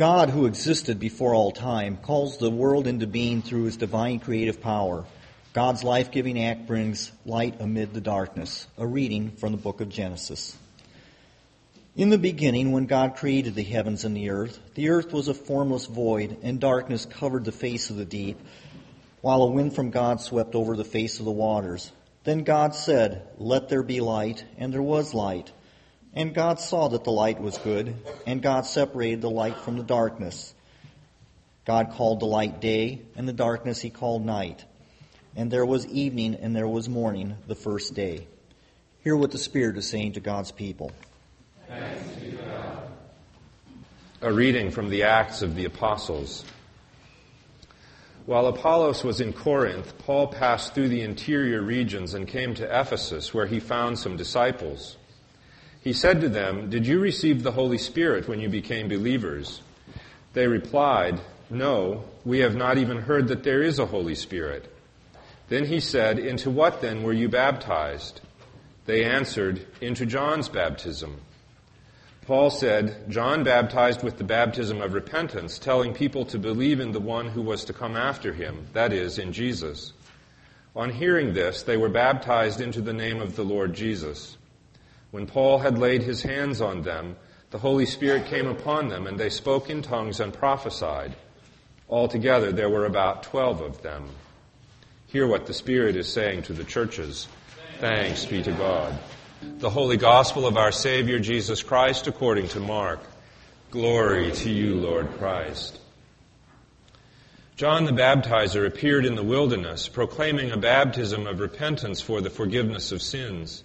God, who existed before all time, calls the world into being through his divine creative power. God's life giving act brings light amid the darkness. A reading from the book of Genesis. In the beginning, when God created the heavens and the earth, the earth was a formless void, and darkness covered the face of the deep, while a wind from God swept over the face of the waters. Then God said, Let there be light, and there was light. And God saw that the light was good, and God separated the light from the darkness. God called the light day, and the darkness he called night. And there was evening, and there was morning, the first day. Hear what the Spirit is saying to God's people. A reading from the Acts of the Apostles. While Apollos was in Corinth, Paul passed through the interior regions and came to Ephesus, where he found some disciples. He said to them, Did you receive the Holy Spirit when you became believers? They replied, No, we have not even heard that there is a Holy Spirit. Then he said, Into what then were you baptized? They answered, Into John's baptism. Paul said, John baptized with the baptism of repentance, telling people to believe in the one who was to come after him, that is, in Jesus. On hearing this, they were baptized into the name of the Lord Jesus. When Paul had laid his hands on them, the Holy Spirit came upon them, and they spoke in tongues and prophesied. Altogether, there were about twelve of them. Hear what the Spirit is saying to the churches. Thanks be to God. The Holy Gospel of our Savior Jesus Christ according to Mark. Glory to you, Lord Christ. John the Baptizer appeared in the wilderness, proclaiming a baptism of repentance for the forgiveness of sins.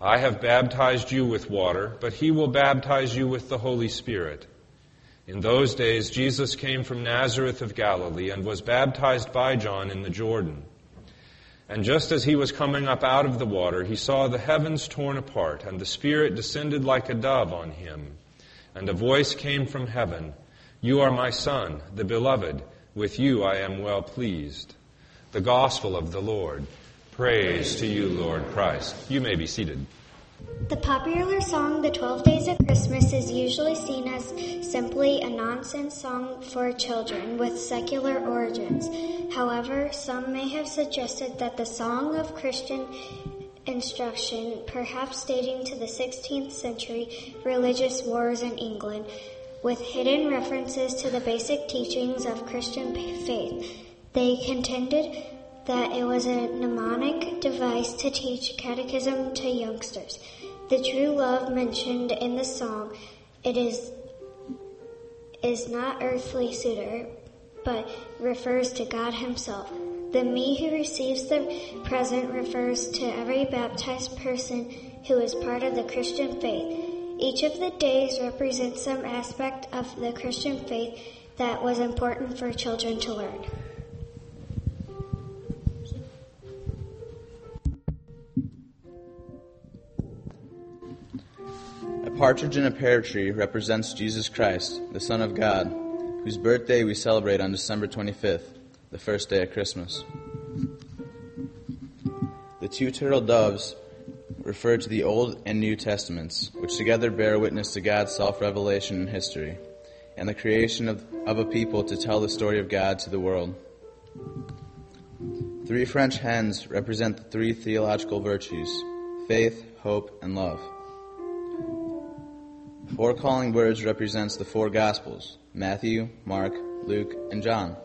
I have baptized you with water, but he will baptize you with the Holy Spirit. In those days, Jesus came from Nazareth of Galilee and was baptized by John in the Jordan. And just as he was coming up out of the water, he saw the heavens torn apart, and the Spirit descended like a dove on him. And a voice came from heaven You are my Son, the Beloved. With you I am well pleased. The Gospel of the Lord. Praise to you, Lord Christ. You may be seated. The popular song The Twelve Days of Christmas is usually seen as simply a nonsense song for children with secular origins. However, some may have suggested that the song of Christian instruction, perhaps dating to the 16th century religious wars in England, with hidden references to the basic teachings of Christian faith. They contended that it was a mnemonic device to teach catechism to youngsters. The true love mentioned in the song, it is is not earthly suitor, but refers to God himself. The me who receives the present refers to every baptized person who is part of the Christian faith. Each of the days represents some aspect of the Christian faith that was important for children to learn. Partridge in a pear tree represents Jesus Christ, the Son of God, whose birthday we celebrate on December 25th, the first day of Christmas. The two turtle doves refer to the Old and New Testaments, which together bear witness to God's self revelation in history and the creation of, of a people to tell the story of God to the world. Three French hens represent the three theological virtues faith, hope, and love. Four calling words represents the four Gospels Matthew, Mark, Luke, and John,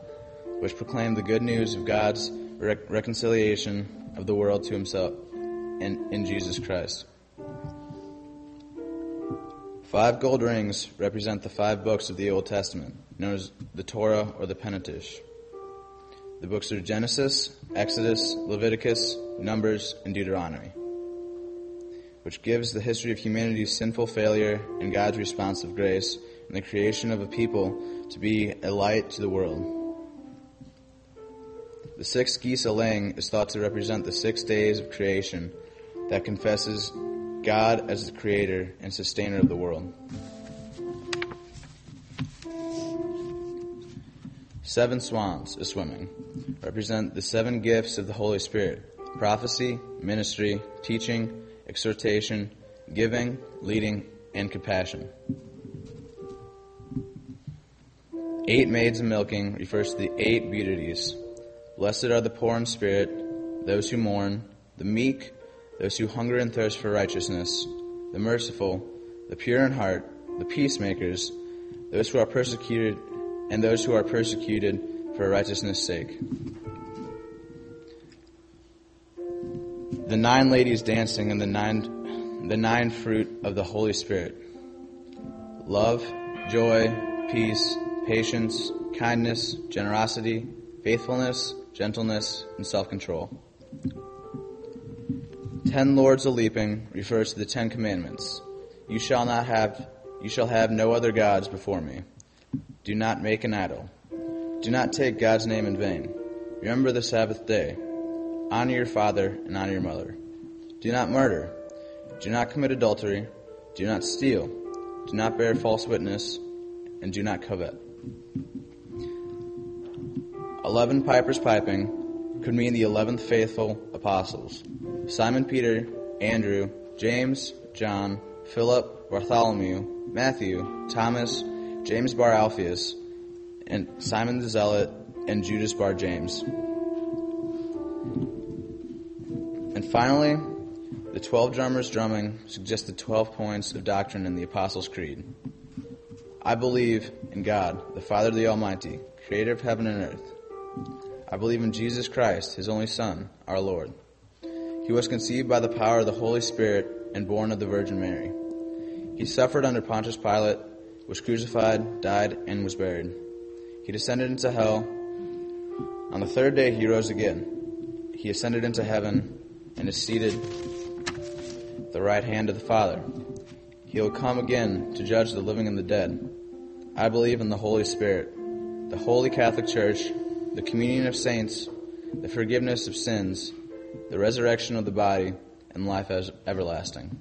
which proclaim the good news of God's rec- reconciliation of the world to Himself in, in Jesus Christ. Five gold rings represent the five books of the Old Testament, known as the Torah or the Pentateuch. The books are Genesis, Exodus, Leviticus, Numbers, and Deuteronomy which gives the history of humanity's sinful failure and God's response of grace and the creation of a people to be a light to the world. The six geese a laying is thought to represent the six days of creation that confesses God as the creator and sustainer of the world. Seven swans a swimming represent the seven gifts of the Holy Spirit prophecy, ministry, teaching, exhortation, giving, leading, and compassion. Eight maids a milking refers to the eight Beatitudes. Blessed are the poor in spirit, those who mourn, the meek, those who hunger and thirst for righteousness, the merciful, the pure in heart, the peacemakers, those who are persecuted, and those who are persecuted for righteousness' sake. The nine ladies dancing and the nine, the nine fruit of the Holy Spirit. Love, joy, peace, patience, kindness, generosity, faithfulness, gentleness, and self-control. Ten lords a leaping refers to the Ten Commandments. You shall not have, you shall have no other gods before me. Do not make an idol. Do not take God's name in vain. Remember the Sabbath day. Honor your father and honor your mother. Do not murder. Do not commit adultery. Do not steal. Do not bear false witness. And do not covet. Eleven pipers piping could mean the eleventh faithful apostles Simon Peter, Andrew, James, John, Philip, Bartholomew, Matthew, Thomas, James Bar Alphaeus, and Simon the Zealot, and Judas Bar James. And finally, the twelve drummers drumming suggest the twelve points of doctrine in the Apostles' Creed. I believe in God, the Father of the Almighty, creator of heaven and earth. I believe in Jesus Christ, his only Son, our Lord. He was conceived by the power of the Holy Spirit and born of the Virgin Mary. He suffered under Pontius Pilate, was crucified, died, and was buried. He descended into hell. On the third day he rose again. He ascended into heaven and is seated at the right hand of the Father. He will come again to judge the living and the dead. I believe in the Holy Spirit, the Holy Catholic Church, the communion of saints, the forgiveness of sins, the resurrection of the body, and life as everlasting.